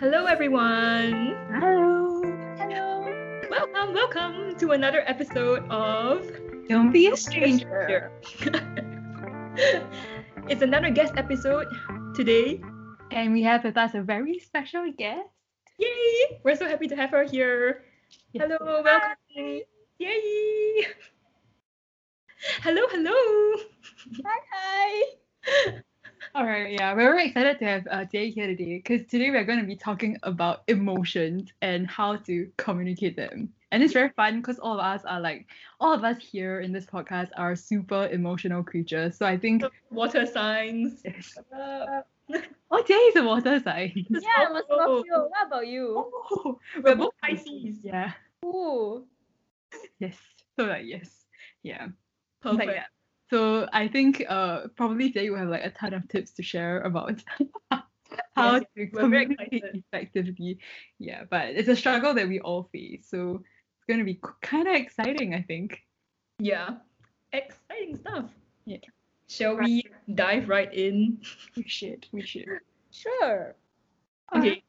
Hello, everyone. Hello. Hello. Welcome, welcome to another episode of Don't be a stranger. it's another guest episode today. And we have with us a very special guest. Yay! We're so happy to have her here. Yes. Hello, welcome. Yay! Hello, hello. Hi, hi. All right, yeah, we're very excited to have uh, Jay here today because today we're going to be talking about emotions and how to communicate them. And it's very fun because all of us are like, all of us here in this podcast are super emotional creatures. So I think, Water signs. yes. Uh, oh, Jay is a water sign. Yeah, I'm a Scorpio. What about you? Oh, we're both Pisces. Yeah. Ooh. Yes. So like yes. Yeah. Perfect. Like, yeah. So I think uh probably Jay will have like a ton of tips to share about how Yes, to communicate effectively. Yeah, but it's a struggle that we all face. So it's gonna be kind of exciting, I think. Yeah. Exciting stuff. Yeah. Shall we dive right in? We should. We should. Sure. Okay.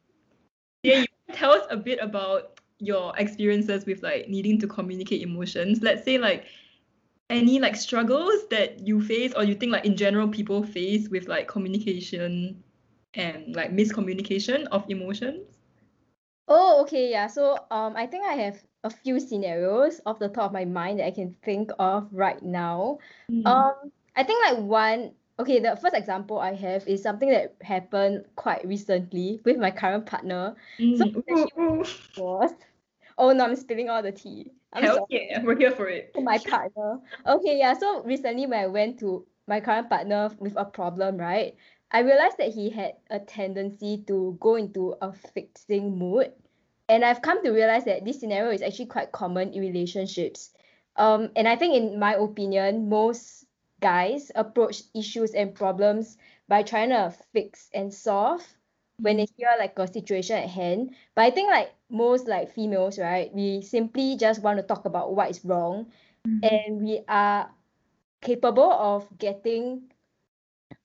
Yeah, you can tell us a bit about your experiences with like needing to communicate emotions. Let's say like any like struggles that you face or you think like in general people face with like communication and like miscommunication of emotions. Oh, okay, yeah. So um I think I have a few scenarios off the top of my mind that I can think of right now. Mm. Um I think like one okay, the first example I have is something that happened quite recently with my current partner. so Mm, ooh, ooh. Was oh no, I'm spilling all the tea. I'm Hell sorry. yeah, we're here for it. to my partner. Okay, yeah. So recently when I went to my current partner with a problem, right? I realized that he had a tendency to go into a fixing mood. And I've come to realize that this scenario is actually quite common in relationships. Um, and I think in my opinion, most guys approach issues and problems by trying to fix and solve when they hear like a situation at hand. But I think like most like females, right, we simply just want to talk about what is wrong and we are capable of getting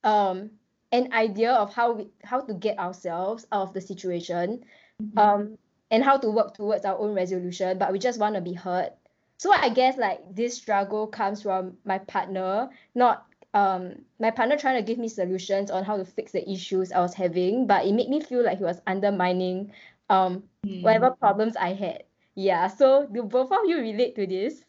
um an idea of how we how to get ourselves out of the situation Mhm. um and how to work towards our own resolution but we just want to be heard so i guess like this struggle comes from my partner not um my partner trying to give me solutions on how to fix the issues i was having but it made me feel like he was undermining um Mm. whatever problems i had yeah so do both of you relate to this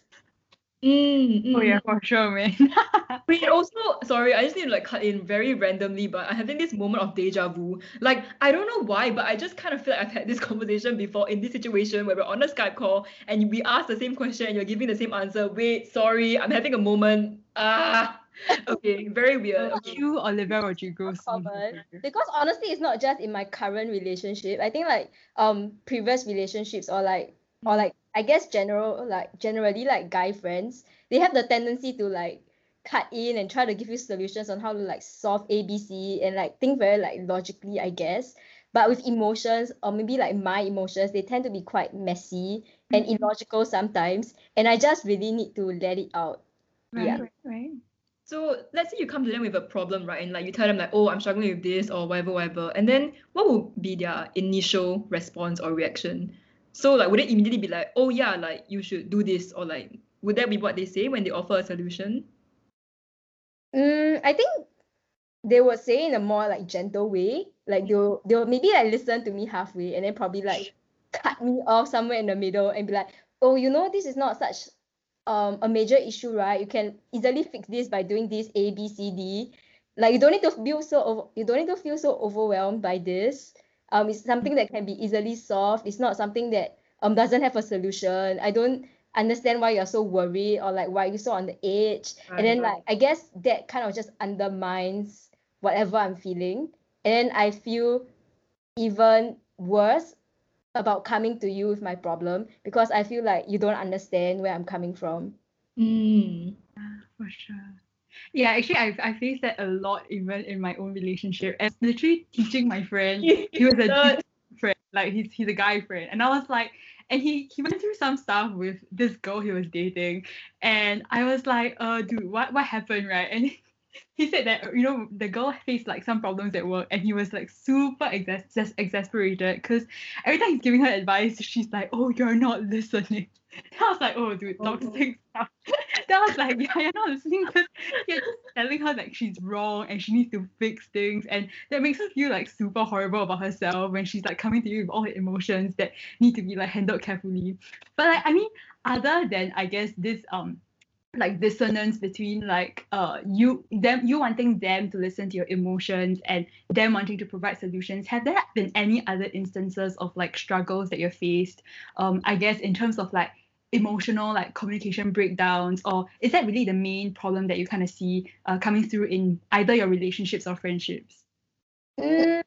Mm, Oh mm. yeah, for sure, man. Wait, also, sorry, I just need to like cut in very randomly, but I'm having this moment of deja vu. Like, I don't know why, but I just kind of feel like I've had this conversation before in this situation where we're on a Skype call and we ask the same question and you're giving the same answer. Wait, sorry, I'm having a moment. Ah, okay, very weird. Okay. Cue Olivia Rodrigo. scene common here. because honestly it's not just in my current relationship i think like um previous relationships or like or like i guess general like generally like guy friends they have the tendency to like cut in and try to give you solutions on how to like solve abc and like think very like logically i guess but with emotions or maybe like my emotions they tend to be quite messy and Mhm. illogical sometimes and i just really need to let it out Right, Yeah. right, right. So let's say you come to them with a problem, right? And like you tell them like, oh, I'm struggling with this or whatever, whatever. And then what would be their initial response or reaction? So like would it immediately be like, oh yeah, like you should do this, or like would that be what they say when they offer a solution? Mm, I think they would say in a more like gentle way. Like they'll they'll maybe like listen to me halfway and then probably like cut me off somewhere in the middle and be like, oh, you know, this is not such um a major issue, right? You can easily fix this by doing this A, B, C, D. Like you don't need to feel so over, you don't need to feel so overwhelmed by this. Um, it's something that can be easily solved. It's not something that um doesn't have a solution. I don't understand why you're so worried or like why you're so on the edge and then Right. like I guess that kind of just undermines whatever I'm feeling. And then I feel even worse about coming to you with my problem because I feel like you don't understand where I'm coming from. Mm. For sure. Yeah, actually, I I faced that a lot even in my own relationship. And literally teaching my friend, he was a friend, like he's he's a guy friend, and I was like, and he he went through some stuff with this girl he was dating, and I was like, uh, dude, what what happened, right? And he said that you know the girl faced like some problems at work and he was like super exas- exasperated because every time he's giving her advice she's like oh you're not listening. Then I was like oh dude toxic stuff I was like yeah you're not listening because you're just telling her like she's wrong and she needs to fix things. And that makes her feel like super horrible about herself when she's like coming to you with all the emotions that need to be like handled carefully. But like I mean other than I guess this um like dissonance between like uh you them you wanting them to listen to your emotions and them wanting to provide solutions. Have there been any other instances of like struggles that you faced? Um i guess in terms of like emotional like communication breakdowns or is that really the main problem that you kind of see uh, coming through in either your relationships or friendships? Mm,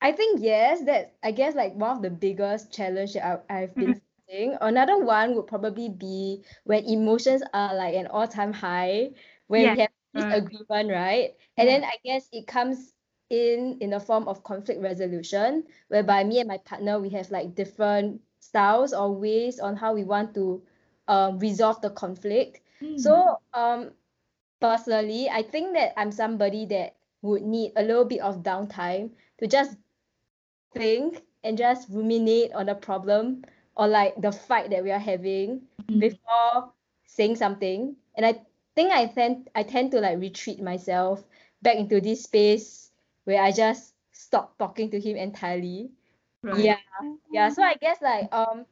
I think yes, that I guess like one of the biggest challenge that I, I've been facing. Another one would probably be when emotions are like an all-time high, when Yeah, we have disagreement, right? And then I guess it comes in in the form of conflict resolution, whereby me and my partner we have like different styles or ways on how we want to um resolve the conflict. Mm. So um personally, I think that I'm somebody that would need a little bit of downtime to just think and just ruminate on the problem or like the fight that we are having Mm. before saying something. And I think I tend I tend to like retreat myself back into this space where I just stop talking to him entirely. Right. Yeah. Yeah. So I guess like um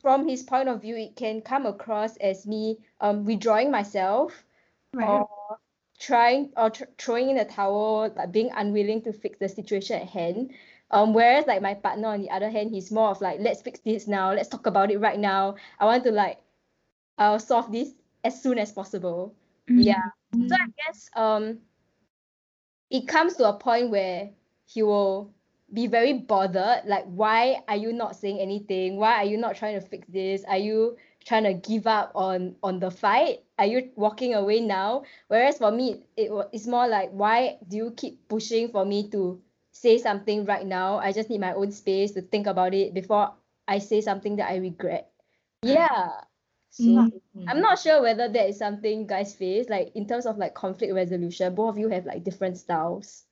from his point of view it can come across as me um withdrawing myself right or trying or tr- throwing in the towel, like being unwilling to fix the situation at hand. Um, whereas like my partner on the other hand, he's more of like, let's fix this now, let's talk about it right now. I want to like uh solve this as soon as possible. Yeah. So I guess um it comes to a point where he will be very bothered, like why are you not saying anything? Why are you not trying to fix this? Are you trying to give up on on the fight? Are you walking away now? Whereas for me, it it's more like why do you keep pushing for me to say something right now? I just need my own space to think about it before I say something that I regret. Yeah. So Mm. I'm not sure whether that is something guys face, like in terms of like conflict resolution. Both of you have like different styles.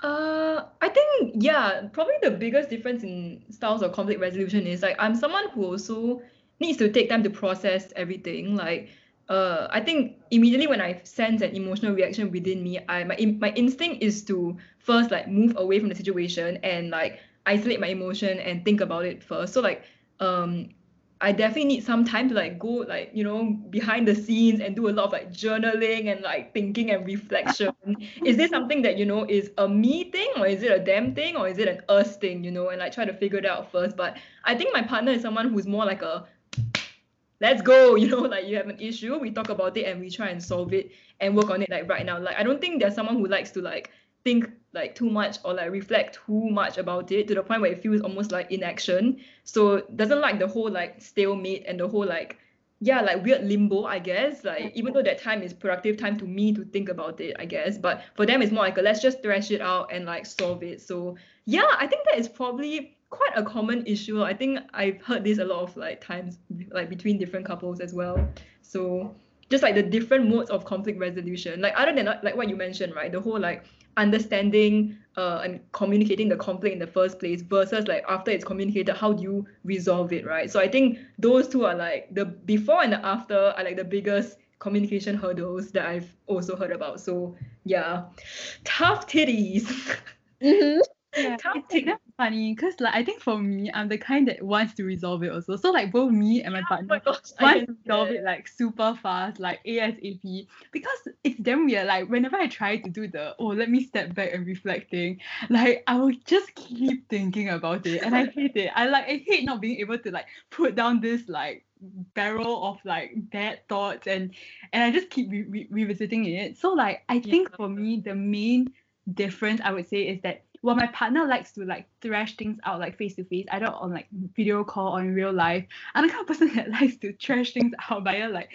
Uh, I think yeah, probably the biggest difference in styles of conflict resolution is like I'm someone who also needs to take time to process everything. Like, uh, I think immediately when I sense an emotional reaction within me, I my in- my instinct is to first like move away from the situation and like isolate my emotion and think about it first. So like, um, I definitely need some time to like go like you know behind the scenes and do a lot of like journaling and like thinking and reflection. is this something that you know is a me thing or is it a them thing or is it an us thing? You know, and like try to figure it out first. But I think my partner is someone who's more like a let's go you know like you have an issue we talk about it and we try and solve it and work on it like right now. Like i don't think there's someone who likes to like think like too much or like reflect too much about it to the point where it feels almost like inaction. So doesn't like the whole like stalemate and the whole like yeah like weird limbo i guess. Like even though that time is productive time to me to think about it i guess. But for them it's more like a, let's just thrash it out and like solve it. So yeah i think that is probably quite a common issue. I think i've heard this a lot of like times like between different couples as well. So just like the different modes of conflict resolution. Like other than like what you mentioned right? The whole like understanding uh, and communicating the conflict in the first place versus like after it's communicated how do you resolve it right? So i think those two are like the before and the after are like the biggest communication hurdles that i've also heard about. So yeah. Tough titties. Mm-hmm. Yeah, it's kind of funny because like I think for me, I'm the kind that wants to resolve it also. So like both me and my oh partner my I want to resolve it like super fast, like ASAP. Because it's damn weird. Like whenever I try to do the oh let me step back and reflecting, like I will just keep thinking about it, and I hate it. I like I hate not being able to like put down this like barrel of like bad thoughts and and I just keep re- re- revisiting it. So like I think Yeah. for me the main difference I would say is that while my partner likes to like thrash things out like face to face, either on like video call or in real life, I'm the kind of person that likes to trash things out via like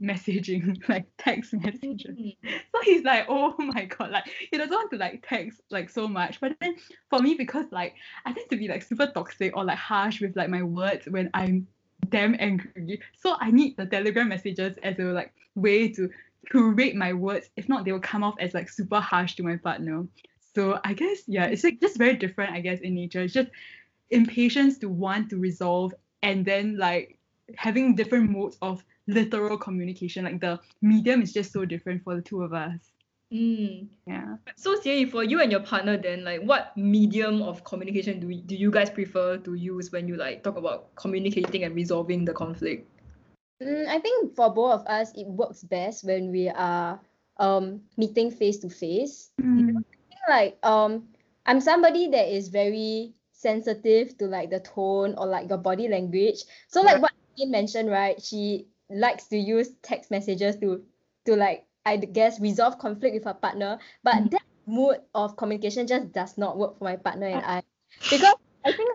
messaging, like text messages. Mm. So he's like, oh my god, like he doesn't want to like text like so much. But then for me, because like I tend to be like super toxic or like harsh with like my words when I'm damn angry. So I need the telegram messages as a like way to curate my words. If not, they will come off as like super harsh to my partner. So I guess yeah, it's like just very different. I guess in nature, it's just impatience to want to resolve, and then like having different modes of literal communication. Like the medium is just so different for the two of us. Mm. Yeah. So, Xie, for you and your partner, then, like, what medium of communication do, we, do you guys prefer to use when you like talk about communicating and resolving the conflict? Mm, I think for both of us, it works best when we are um meeting face to face. Like um, I'm somebody that is very sensitive to like the tone or like your body language. So like what Ian mentioned, right? She likes to use text messages to to like I guess resolve conflict with her partner, but Mhm. that mood of communication just does not work for my partner and I because I think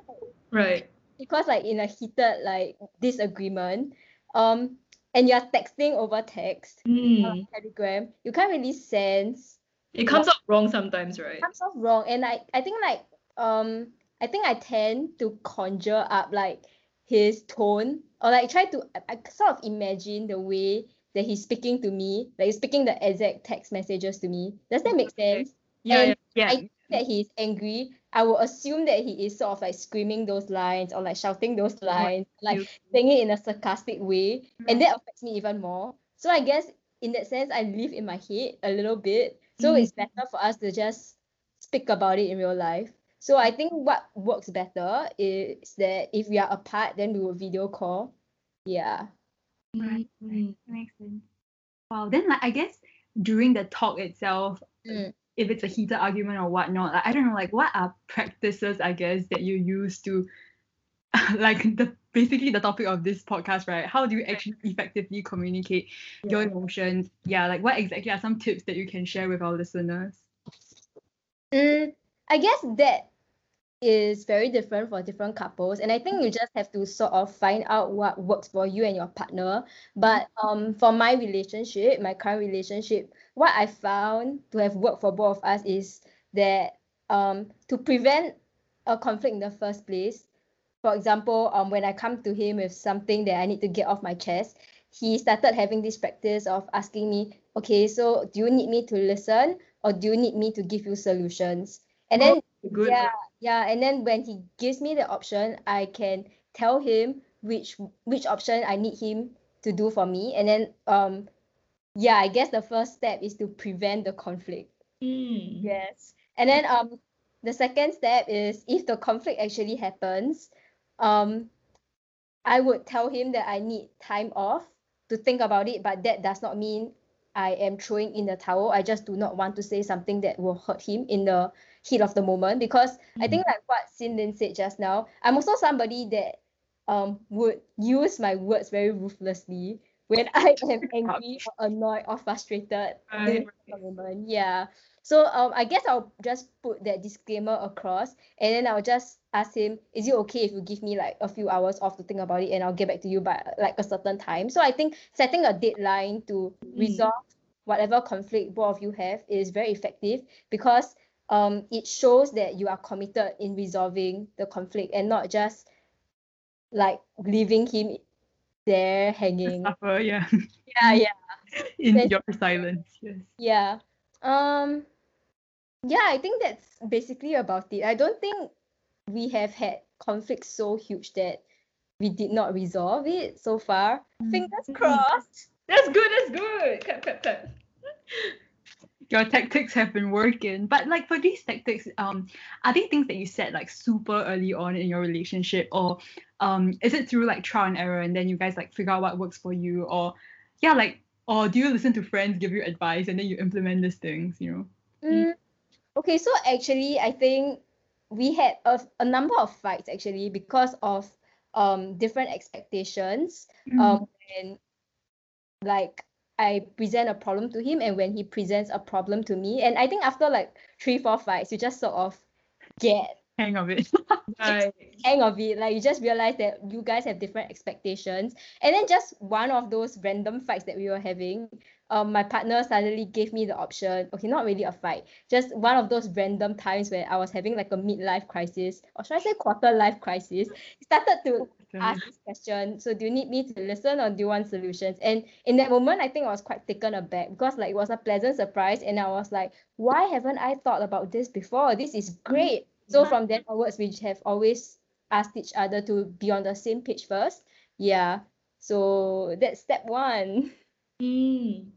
Right. because like in a heated like disagreement, um, and you're texting over text, Mm. like Telegram, you can't really sense It comes out wrong sometimes, right? It comes off wrong. And I I think like um I think I tend to conjure up like his tone or like try to I, I sort of imagine the way that he's speaking to me, like he's speaking the exact text messages to me. Does that make sense? Yeah, And yeah. Yeah. That he's angry, I will assume that he is sort of like screaming those lines or like shouting those lines, like saying it in a sarcastic way, Mm-hmm. and that affects me even more. So I guess in that sense, I live in my head a little bit. So it's Mm. better for us to just speak about it in real life. So I think what works better is that if we are apart, then we will video call. Yeah. Right, Mm. Makes sense. Wow. Then like I guess during the talk itself, Mm. if it's a heated argument or whatnot, like, I don't know, like what are practices I guess that you use to like the basically the topic of this podcast, right? How do you actually effectively communicate your emotions? Yeah, like what exactly are some tips that you can share with our listeners? Mm, I guess that is very different for different couples, and I think you just have to sort of find out what works for you and your partner. But um, for my relationship, my current relationship, what I found to have worked for both of us is that um, to prevent a conflict in the first place. For example, um, when I come to him with something that I need to get off my chest, he started having this practice of asking me, okay, so do you need me to listen or do you need me to give you solutions? And then Good. yeah, yeah, and then when he gives me the option, I can tell him which which option I need him to do for me. And then um yeah, I guess the first step is to prevent the conflict. Mm. Yes. And then um the second step is if the conflict actually happens, um I would tell him that I need time off to think about it, but that does not mean I am throwing in the towel. I just do not want to say something that will hurt him in the heat of the moment because I think like what Sin Lin said just now, I'm also somebody that um would use my words very ruthlessly when I am angry or annoyed or frustrated Right, the moment. Yeah. So um I guess I'll just put that disclaimer across and then I'll just ask him, is it okay if you give me like a few hours off to think about it and I'll get back to you by like a certain time. So I think setting a deadline to Mm. resolve whatever conflict both of you have is very effective because um it shows that you are committed in resolving the conflict and not just like leaving him there hanging. Suffer, yeah. Yeah, yeah. In Then- your silence. Yes. Yeah. Um yeah, I think that's basically about it. I don't think we have had conflicts so huge that we did not resolve it so far. Fingers Mm. crossed. That's good. That's good. Clap, clap, clap. your tactics have been working. But like for these tactics, um, are they things that you said like super early on in your relationship, or um, is it through like trial and error, and then you guys like figure out what works for you, or yeah, like, or do you listen to friends give you advice and then you implement these things, you know? Mm, okay, so actually, I think we had a, a number of fights actually because of um different expectations. Um, when like I present a problem to him, and when he presents a problem to me, and I think after like three, four fights, you just sort of get hang of it. Right. hang of it. Like you just realize that you guys have different expectations. And then just one of those random fights that we were having, um, my partner suddenly gave me the option. Okay, not really a fight, just one of those random times where I was having like a midlife crisis, or should I say quarter life crisis. He started to ask this question. So do you need me to listen or do you want solutions? And in that moment, I think I was quite taken aback because like it was a pleasant surprise, and I was like, why haven't I thought about this before? This is great. So from then onwards, we have always asked each other to be on the same page first. Yeah. So that's step one. Mm.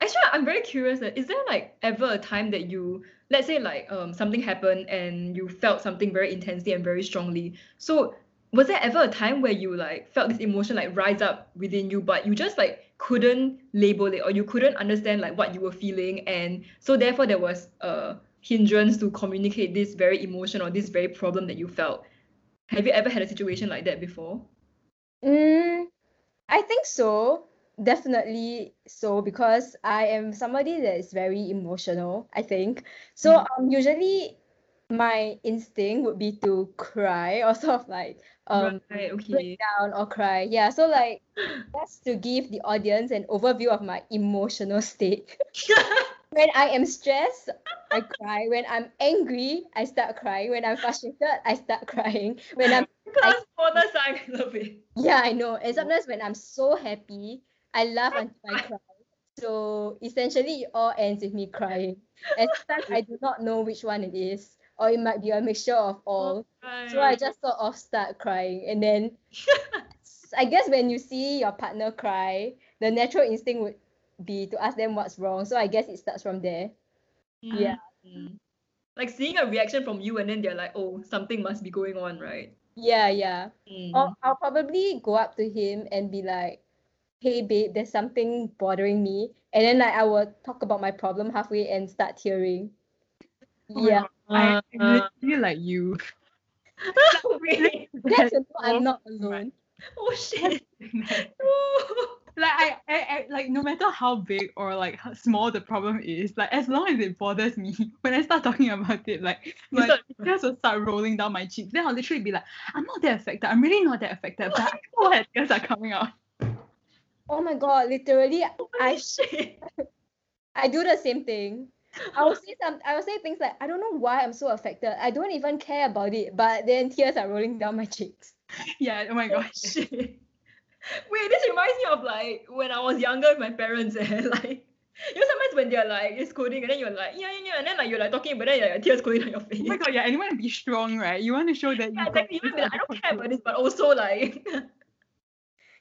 Actually, I'm very curious. That is there like ever a time that you, let's say, like um something happened and you felt something very intensely and very strongly. So was there ever a time where you like felt this emotion like rise up within you, but you just like couldn't label it or you couldn't understand like what you were feeling, and so therefore there was a hindrance to communicate this very emotion or this very problem that you felt. Have you ever had a situation like that before? Mm, I think so. Definitely so because I am somebody that is very emotional, I think. So Mm. um usually my instinct would be to cry or sort of like um right, break okay. down or cry. Yeah, so like just to give the audience an overview of my emotional state. When I am stressed, I cry. When I'm angry, I start crying. When I'm frustrated, I start crying. When I'm Class sign, I love it. yeah, I know. And sometimes when I'm so happy, I laugh until I cry. So essentially, it all ends with me crying. And sometimes I do not know which one it is, or it might be a mixture of all. So I just sort of start crying. And then I guess when you see your partner cry, the natural instinct would be to ask them what's wrong. So I guess it starts from there. yeah. Mm. Like seeing a reaction from you and then they're like, oh, something must be going on, right? Yeah, yeah. Mm. Or I'll probably go up to him and be like, hey babe, there's something bothering me. And then like I will talk about my problem halfway and start tearing. Oh Yeah. God, I am literally like you. Wait. That's to know I'm not alone. oh shit. like Oh. I, I, I like no matter how big or like how small the problem is, like as long as it bothers me, when I start talking about it, like my start- tears will start rolling down my cheeks. Then I'll literally be like, I'm not that affected. I'm really not that affected, but I know tears are coming out. Oh my god, literally oh Holy I shit. I do the same thing. I will say some I will say things like I don't know why I'm so affected. I don't even care about it, but then tears are rolling down my cheeks. Yeah. Oh my Oh, gosh. Shit. Wait, this reminds me of like when I was younger with my parents eh, like you know sometimes when they're like it's coding and then you're like yeah yeah yeah and then like you're like talking but then like, tears going down your face. Oh my god. Yeah. And you want to be strong, right? You want to show that you. yeah, got exactly. You this like, I don't care about this, but also like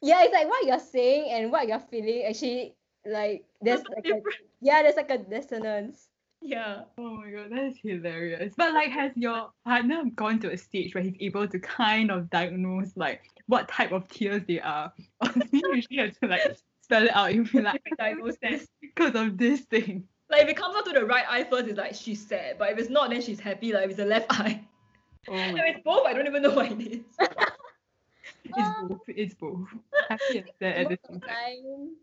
Yeah, it's like what you're saying and what you're feeling actually like there's There's like a, yeah, there's like a dissonance. Yeah. Oh my god, that is hilarious. But like, has your partner gone to a stage where he's able to kind of diagnose like what type of tears they are? Or do you usually have to like spell it out? You be like, Diagnosis. because of this thing. Like if it comes out to the right eye first, it's like she's sad. But if it's not, then she's happy. Like if it's the left eye. Oh If my it's both, I don't even know what it is. it's both. It's both. Happy and sad at the same time.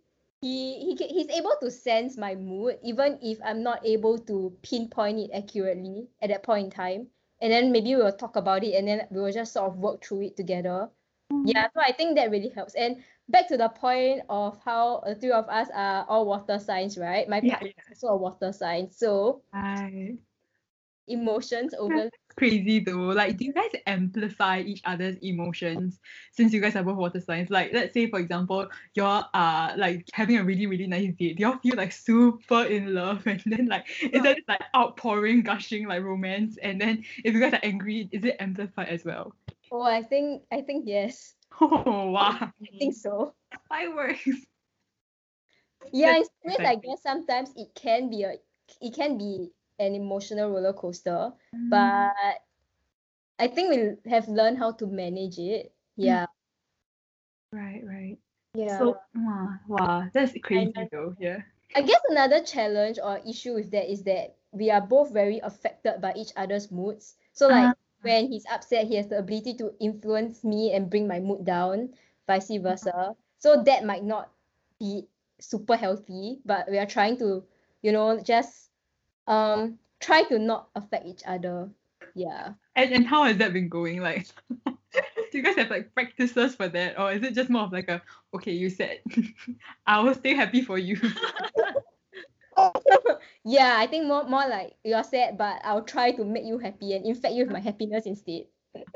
He he he's able to sense my mood even if I'm not able to pinpoint it accurately at that point in time. And then maybe we'll talk about it and then we will just sort of work through it together. Mm-hmm. Yeah, so I think that really helps. And back to the point of how the three of us are all water signs, right? My Yeah, partner is also a water sign. So Right. Emotions over Crazy though. Like, do you guys amplify each other's emotions since you guys are both water signs? Like, let's say for example, y'all are like having a really really nice date. Do y'all feel like super in love, and then like is that like outpouring, gushing like romance? And then if you guys are angry, is it amplified as well? Oh, I think I think yes. Oh wow, I think so. fireworks. Yeah, in That's I guess sometimes it can be a it can be an emotional roller coaster, Mm. but I think we have learned how to manage it. Yeah. right, right. Yeah. So wow, wow, that's crazy though. Yeah. I guess another challenge or issue with that is that we are both very affected by each other's moods. So like Ah. when he's upset, he has the ability to influence me and bring my mood down, vice versa. So that might not be super healthy, but we are trying to, you know, just um try to not affect each other. Yeah. And, and how has that been going? Like, do you guys have like practices for that, or is it just more of like a okay, you said, I will stay happy for you. yeah, I think more more like you're sad, but I'll try to make you happy and infect you with my happiness instead.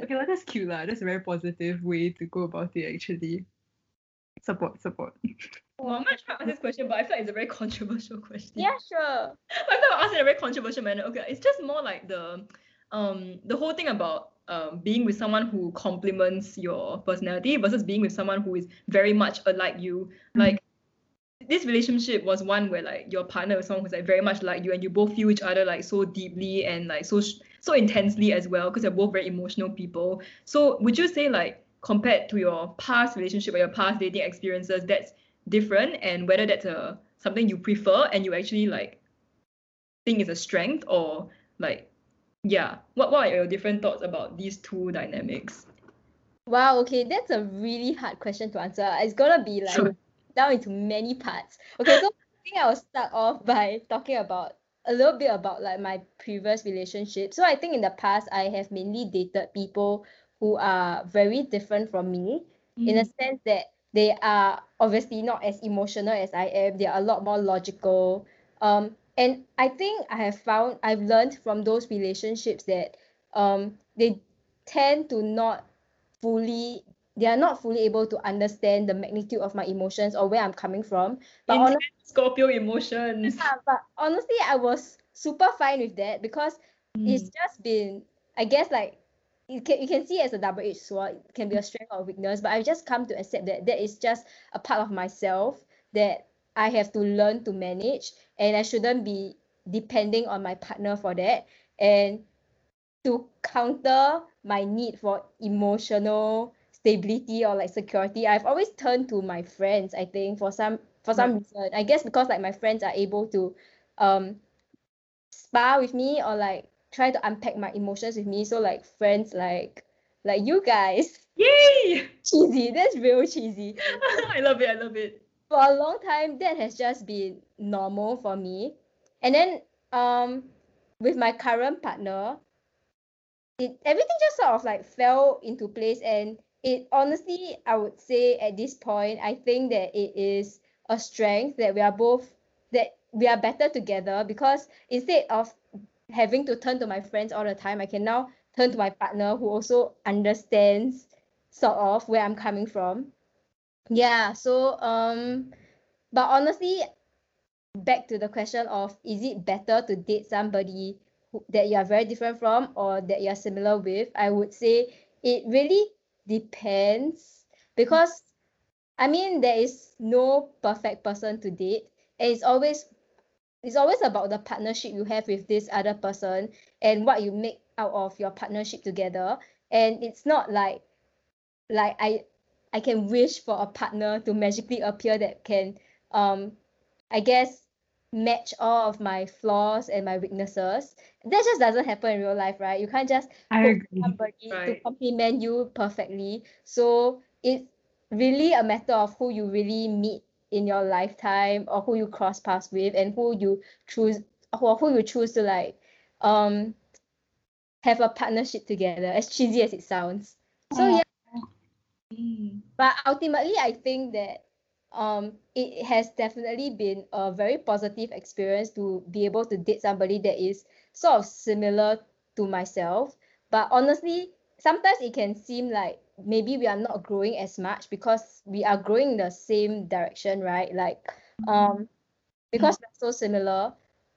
Okay, well, that's cute lah. That's a very positive way to go about it actually. Support, support. Well, I'm gonna try to answer this question, but I feel like it's a very controversial question. Yeah, sure. I feel like I asked it in a very controversial manner. Okay, it's just more like the um the whole thing about um being with someone who complements your personality versus being with someone who is very much alike you. Mm. Like this relationship was one where like your partner was someone who's like very much like you and you both feel each other like so deeply and like so sh- so intensely as well because you're both very emotional people. So would you say like compared to your past relationship or your past dating experiences that's different and whether that's a something you prefer and you actually like think is a strength or like yeah what what are your different thoughts about these two dynamics Wow, okay, that's a really hard question to answer. It's gonna be like Sure. down into many parts. Okay, so I think I will start off by talking about a little bit about like my previous relationship. So I think in the past I have mainly dated people who are very different from me in a mm. sense that they are obviously not as emotional as I am. They are a lot more logical. Um, and I think I have found I've learned from those relationships that um they tend to not fully they are not fully able to understand the magnitude of my emotions or where I'm coming from. But Intense honestly, Scorpio emotions Yeah, but honestly, I was super fine with that because it's Mm. just been I guess like you can you can see it as a double-edged sword. It can be a strength or weakness, but I've just come to accept that that is just a part of myself that I have to learn to manage, and I shouldn't be depending on my partner for that. And to counter my need for emotional stability or like security, I've always turned to my friends. I think for some for some reason, I guess because like my friends are able to um spar with me or like try to unpack my emotions with me. So like friends like like you guys, yay cheesy. That's real cheesy. i love it i love it For a long time, that has just been normal for me. And then um with my current partner, it everything just sort of like fell into place and it honestly I would say at this point I think that it is a strength that we are both that we are better together because instead of having to turn to my friends all the time I can now turn to my partner who also understands sort of where I'm coming from. Yeah so um but honestly back to the question of is it better to date somebody who, that you are very different from or that you are similar with? I would say it really depends because i mean there is no perfect person to date. And it's always it's always about the partnership you have with this other person and what you make out of your partnership together and it's not like like i i can wish for a partner to magically appear that can um i guess match all of my flaws and my weaknesses that just doesn't happen in real life right you can't just I hope agree. somebody to Right. complement you perfectly so it's really a matter of who you really meet in your lifetime or who you cross paths with and who you choose or who you choose to like um have a partnership together as cheesy as it sounds. So yeah. Mm. but ultimately i think that um it has definitely been a very positive experience to be able to date somebody that is sort of similar to myself. But honestly sometimes it can seem like maybe we are not growing as much because we are growing the same direction right? Like um because we're so similar.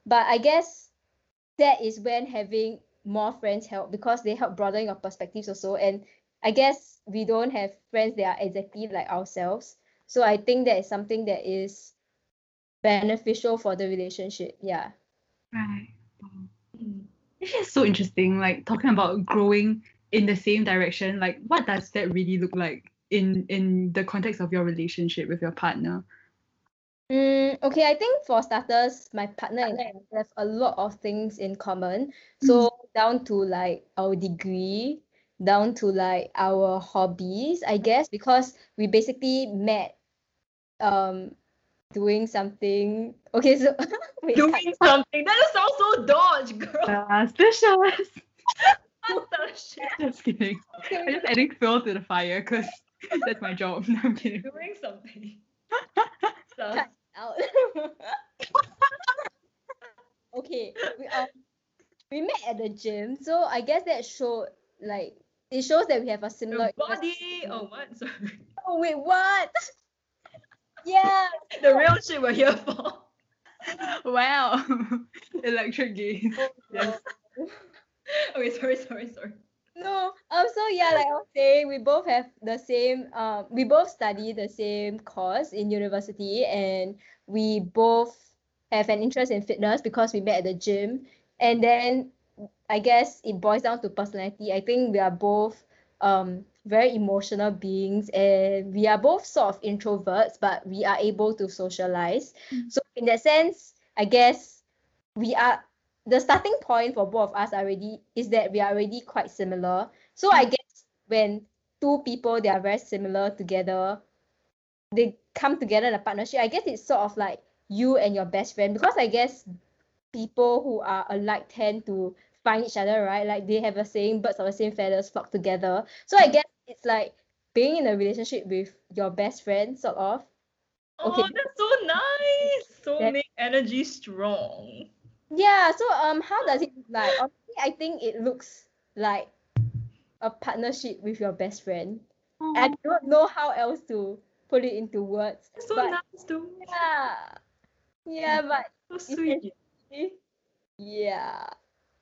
But i guess that is when having more friends help because they help broaden your perspectives also. And i guess we don't have friends that are exactly like ourselves. So i think that is something that is beneficial for the relationship yeah. Right. It's just so interesting, like talking about growing in the same direction. Like, what does that really look like in in the context of your relationship with your partner? Mm, okay, I think for starters, my partner and I have a lot of things in common. So down to like our degree, down to like our hobbies, I guess, because we basically met um doing something. Okay, so wait, doing something that just sounds so dodge girl Uh, specialist. what the shit Just kidding. I'm just adding fuel to the fire because that's my job. No, I'm kidding. doing something Sus. cut out. okay, we um we met at the gym, so I guess that showed like it shows that we have a The similar body. Oh what? Sorry. Oh wait, what? yeah. The real shit we're here for. Wow. Electric gaze. Oh, Yes. no. Okay, sorry, sorry, sorry. No, um, so yeah, like I was saying, we both have the same, um, we both study the same course in university, and we both have an interest in fitness because we met at the gym. And then I guess it boils down to personality. I think we are both um very emotional beings, and we are both sort of introverts, but we are able to socialize. Mm. So in that sense, I guess we are the starting point for both of us already is that we are already quite similar. So I mm. guess when two people they are very similar together, they come together in a partnership. I guess it's sort of like you and your best friend because I guess people who are alike tend to find each other, right? Like they have a saying, birds of the same feathers flock together. So I guess it's like being in a relationship with your best friend, sort of. Oh, Okay. that's so nice. So That- make energy strong. Yeah, so um how does it look like? Honestly, I think it looks like a partnership with your best friend. I don't know how else to put it into words. That's so but nice though. yeah. Yeah, but So sweet. yeah.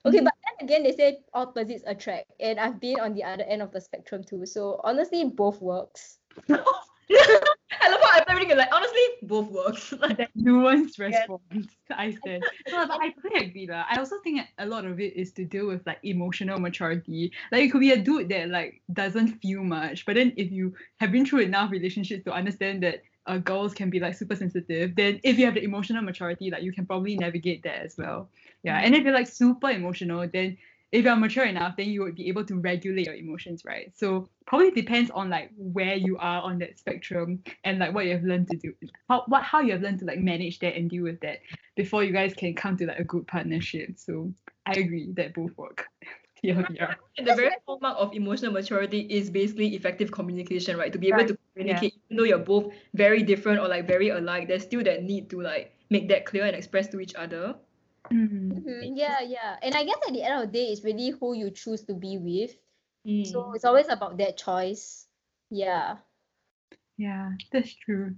Okay, but then again they say opposites attract and I've been on the other end of the spectrum too. So honestly both works. I love how everything is like honestly both works. Like that nuanced Yes. response. I said. No, but I totally agree. lah. I also think a lot of it is to do with like emotional maturity. Like it could be a dude that like doesn't feel much, but then if you have been through enough relationships to understand that uh, girls can be like super sensitive, then if you have the emotional maturity, like you can probably navigate that as well. Yeah. And if you're like super emotional, then if you're mature enough, then you would be able to regulate your emotions, right? So probably depends on like where you are on that spectrum and like what you have learned to do, how what how you have learned to like manage that and deal with that before you guys can come to like a good partnership. So I agree that both work. yeah, yeah. And the very hallmark of emotional maturity is basically effective communication, right? To be able Right, to communicate, even though you're both very different or like very alike, there's still that need to like make that clear and express to each other. Mhm. Mhm, Yeah, yeah. And I guess at the end of the day it's really who you choose to be with. Mm. So it's always about that choice. Yeah. Yeah, that's true.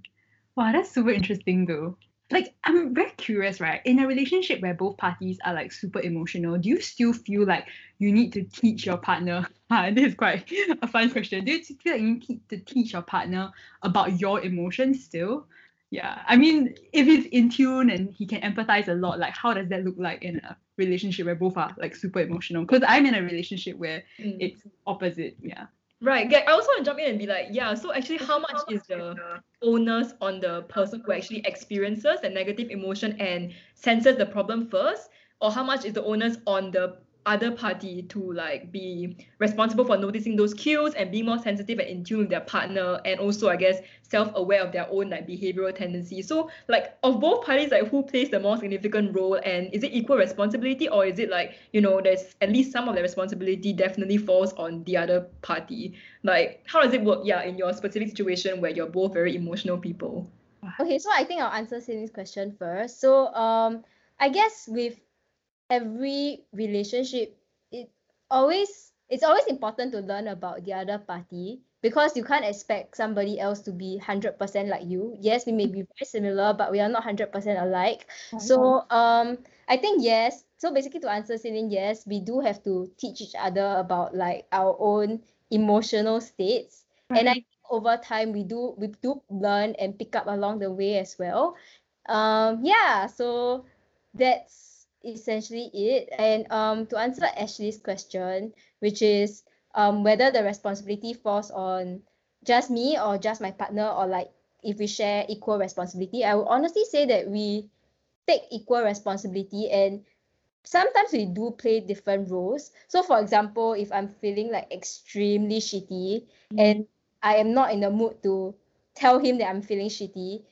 Wow, that's super interesting though. Like, I'm very curious, right? In a relationship where both parties are like super emotional, do you still feel like you need to teach your partner? Ah, this is quite a fun question. Do you feel like you need to teach your partner about your emotions still? Yeah, I mean, if he's in tune and he can empathize a lot, like, how does that look like in a relationship where both are like super emotional? Because I'm in a relationship where Mm. it's opposite. Yeah. Right. I also want to jump in and be like, yeah, so actually how much is the onus on the person who actually experiences the negative emotion and senses the problem first? Or how much is the onus on the other party to like be responsible for noticing those cues and being more sensitive and in tune with their partner and also I guess self-aware of their own like behavioral tendencies. So like of both parties, like who plays the more significant role and is it equal responsibility or is it like, you know, there's at least some of the responsibility definitely falls on the other party? Like how does it work? Yeah, in your specific situation where you're both very emotional people. Okay, so I think I'll answer Cindy's question first. So um I guess with every relationship, it always it's always important to learn about the other party because you can't expect somebody else to be 100% like you. Yes, we may be very similar, but we are not 100% alike. So um I think yes. So basically to answer Celine, yes, we do have to teach each other about like our own emotional states. And I think over time we do we do learn and pick up along the way as well. Um yeah, so that's essentially it. And um to answer Ashley's question, which is um whether the responsibility falls on just me or just my partner or like if we share equal responsibility, I would honestly say that we take equal responsibility and sometimes we do play different roles. So for example, if I'm feeling like extremely shitty and I am not in the mood to tell him that I'm feeling shitty,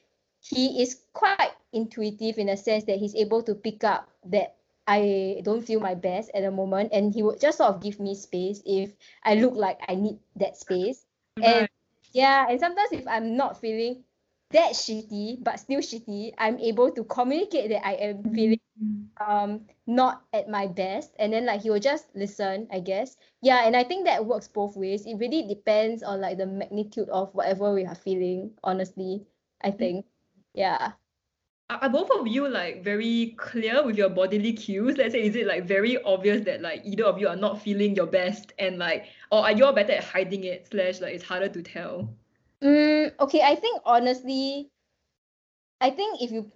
he is quite intuitive in a sense that he's able to pick up that I don't feel my best at the moment and he would just sort of give me space if I look like I need that space. And yeah, and sometimes if I'm not feeling that shitty but still shitty, I'm able to communicate that I am feeling Mm. um not at my best. And then like he will just listen i guess. Yeah and i think that works both ways. It really depends on like the magnitude of whatever we are feeling honestly i think. Yeah Are, both of you like very clear with your bodily cues? Let's say, is it like very obvious that like either of you are not feeling your best and like, or are you all better at hiding it? Slash, like it's harder to tell. mm, okay i think honestly i think if you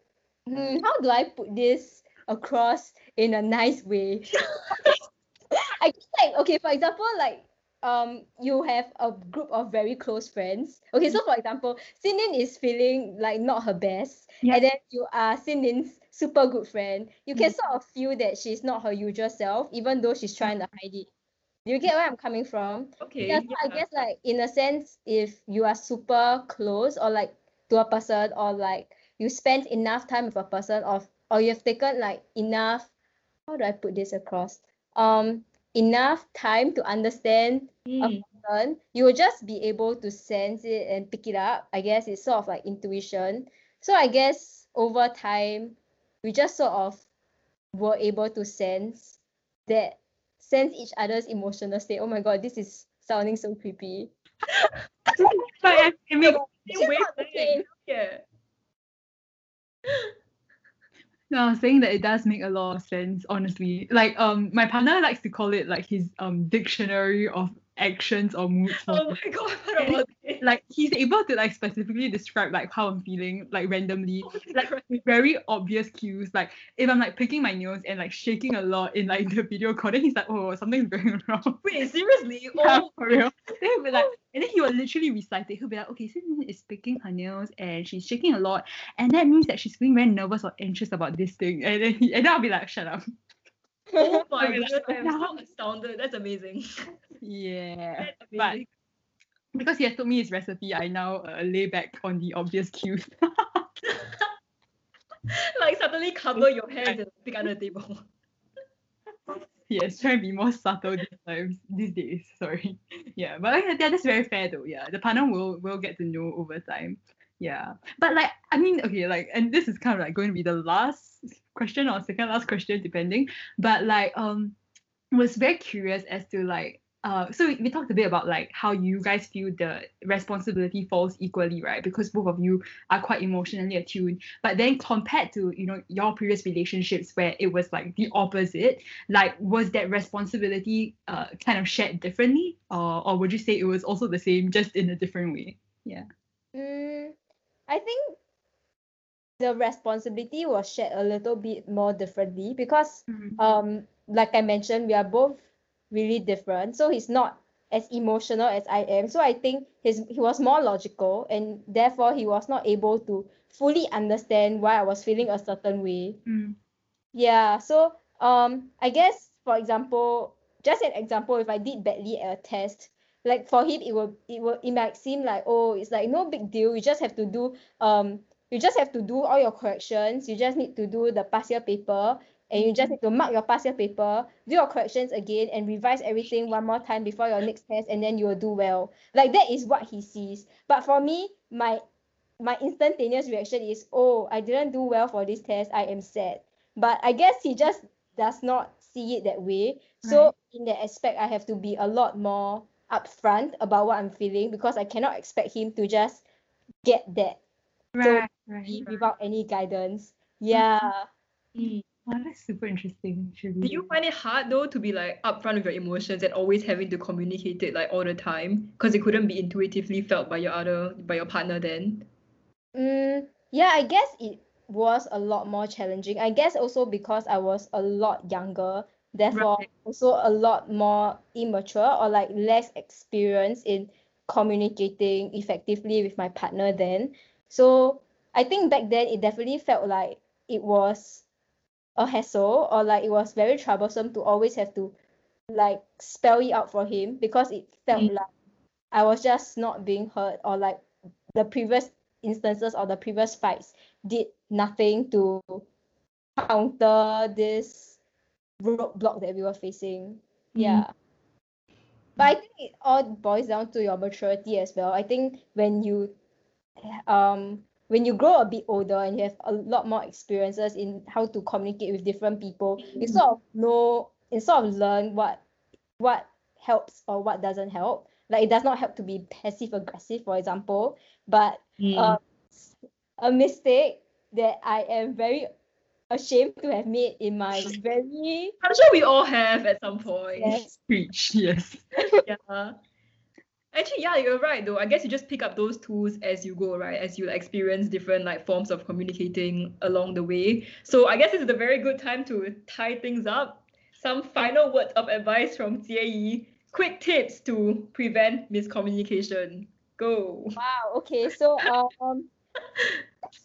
hmm, how do i put this across in a nice way I guess like okay, for example, like um you have a group of very close friends. Okay, so for example, Sinin is feeling like not her best, Yeah. and then you are Sinin's super good friend. You can sort of feel that she's not her usual self, even though she's trying to hide it. Do you get where I'm coming from? Okay. Yeah, so I guess like in a sense, if you are super close or like to a person or like you spend enough time with a person or or you've taken like enough how do I put this across? Um enough time to understand a Mm. person, you will just be able to sense it and pick it up. I guess it's sort of like intuition. So I guess over time we just sort of were able to sense that sense each other's emotional state. Oh my god, this is sounding so creepy. But I, I mean, It's just Wait, not the wait. same. Yeah. I was saying that it does make a lot of sense, honestly. Like, um, my partner likes to call it like his um dictionary of actions or moods. Oh my god, I heard about it. like he's able to like specifically describe like how I'm feeling like randomly, Oh like God. very obvious cues. Like if I'm like picking my nails and like shaking a lot in like the video call, then he's like, oh, something's going wrong. Wait, seriously? Yeah, Oh, for real. Then he'll be like, and then he will literally recite it. He'll be like, okay, Sin is picking her nails and she's shaking a lot, and that means that she's feeling very nervous or anxious about this thing. And then he, and then I'll be like, shut up. Oh my god, I'm so astounded. That's amazing. Yeah. That's But because he has told me his recipe, I now uh, lay back on the obvious cues. like suddenly cover your hands and pick under the table. yes, try and be more subtle these times, these days. Sorry. Yeah, but yeah, that's very fair though. Yeah, the partner will will get to know over time. Yeah, but like I mean, okay, like, and this is kind of like going to be the last question or second last question, depending. But like, um, was very curious as to like. Uh, so we, we talked a bit about like how you guys feel the responsibility falls equally, right? Because both of you are quite emotionally attuned. But then compared to you know your previous relationships where it was like the opposite, like was that responsibility uh kind of shared differently or or would you say it was also the same just in a different way yeah Mm, think the responsibility was shared a little bit more differently because um like I mentioned, we are both really different. So he's not as emotional as I am. So I think his he was more logical and therefore he was not able to fully understand why I was feeling a certain way. Mm. Yeah, so um I guess for example, just an example, if I did badly at a test, like for him it will it will it might seem like oh it's like no big deal. You just have to do um you just have to do all your corrections. You just need to do the past year paper and you just need to mark your past year paper, do your corrections again and revise everything one more time before your next test and then you will do well. Like that is what he sees. But for me, my my instantaneous reaction is, oh, I didn't do well for this test. I am sad. But I guess he just does not see it that way. So Right. in that aspect, I have to be a lot more upfront about what I'm feeling because I cannot expect him to just get that right right, wi- right. without any guidance. Yeah. Hmm. Wow, that's super interesting actually Do you find it hard though to be like upfront with your emotions and always having to communicate it like all the time? Because it couldn't be intuitively felt by your other by your partner then. Mm, yeah, I guess it was a lot more challenging. I guess also because I was a lot younger, therefore Right. also a lot more immature or like less experienced in communicating effectively with my partner then. So I think back then it definitely felt like it was a hassle or like it was very troublesome to always have to like spell it out for him because it felt Mm. like I was just not being heard or like the previous instances or the previous fights did nothing to counter this roadblock that we were facing. Yeah. But I think it all boils down to your maturity as well. I think when you um when you grow a bit older and you have a lot more experiences in how to communicate with different people, you sort of know and sort of learn what what helps or what doesn't help. Like it does not help to be passive aggressive, for example, but Mm. um, a mistake that I am very ashamed to have made in my very I'm sure we all have at some point. yes, Preach, yes. yeah. Actually, yeah, you're right though. I guess you just pick up those tools as you go, right? As you experience different like forms of communicating along the way. So I guess this is a very good time to tie things up. Some final words of advice from Jie Quick tips to prevent miscommunication. Go. Wow. Okay. So um,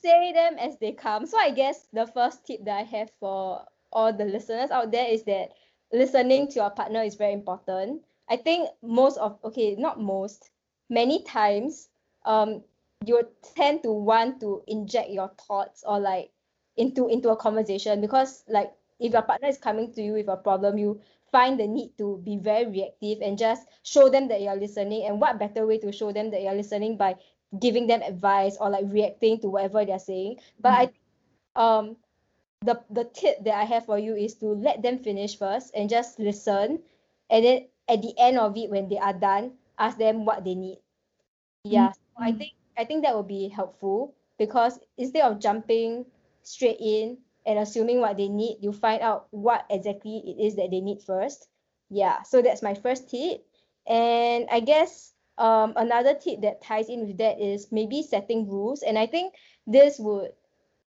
say them as they come. So I guess the first tip that I have for all the listeners out there is that listening to your partner is very important. I think most of okay, not most, many times, um, you tend to want to inject your thoughts or like into into a conversation because like if your partner is coming to you with a problem, you find the need to be very reactive and just show them that you're listening. And what better way to show them that you're listening by giving them advice or like reacting to whatever they're saying. But I um the the tip that I have for you is to let them finish first and just listen. And then at the end of it, when they are done, ask them what they need. Yeah. So I Mm. think I think that will be helpful because instead of jumping straight in and assuming what they need, you find out what exactly it is that they need first. Yeah. So that's my first tip. And I guess um, another tip that ties in with that is maybe setting rules. And I think this would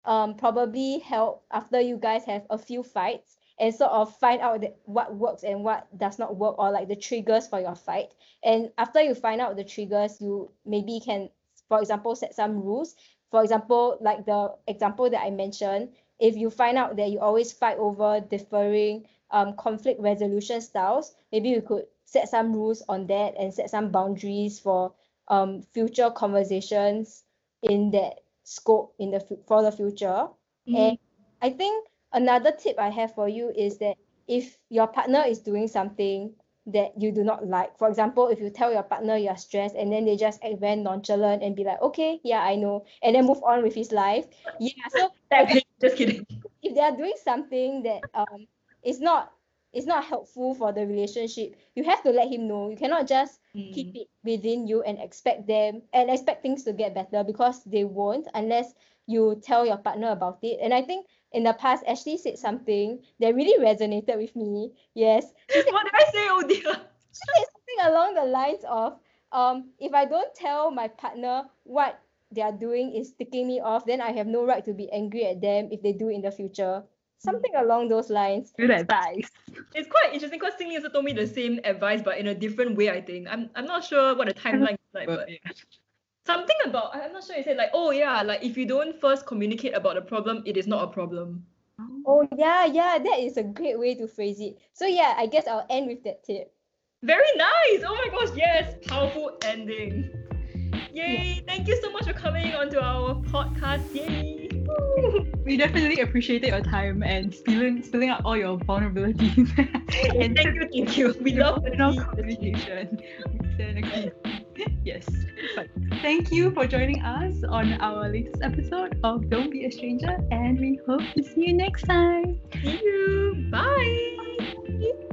um, probably help after you guys have a few fights and sort of find out that what works and what does not work or like the triggers for your fight. And after you find out the triggers, you maybe can, for example, set some rules. For example, like the example that I mentioned, if you find out that you always fight over differing um, conflict resolution styles, maybe you could set some rules on that and set some boundaries for um, future conversations in that scope in the for the future. And I think another tip I have for you is that if your partner is doing something that you do not like, for example, if you tell your partner you're stressed and then they just act very nonchalant and be like, okay, yeah, I know, and then move on with his life. Yeah, so just kidding. if they are doing something that um is not is not helpful for the relationship, you have to let him know. You cannot just keep Mm. it within you and expect them and expect things to get better because they won't unless you tell your partner about it. And I think in the past, Ashley said something that really resonated with me. Yes, What did I say? Oh dear. she said something along the lines of, um, if I don't tell my partner what they are doing is ticking me off, then I have no right to be angry at them if they do in the future. Something along those lines. Good advice. It's quite interesting because Singli also told me the same advice, but in a different way. I think I'm I'm not sure what the timeline is like, but But, yeah. something about I'm not sure. He said like, oh yeah, like if you don't first communicate about the problem, it is not a problem. Oh yeah, yeah, that is a great way to phrase it. So yeah, I guess I'll end with that tip. Very nice. Oh my gosh, yes, powerful ending. Yay! Thank you so much for coming onto our podcast. Yay! We definitely appreciated your time and spilling spilling out all your vulnerabilities. and Thank you, thank you. We love the communication. Yes. But thank you for joining us on our latest episode of Don't Be a Stranger, and we hope to see you next time. See you. Bye.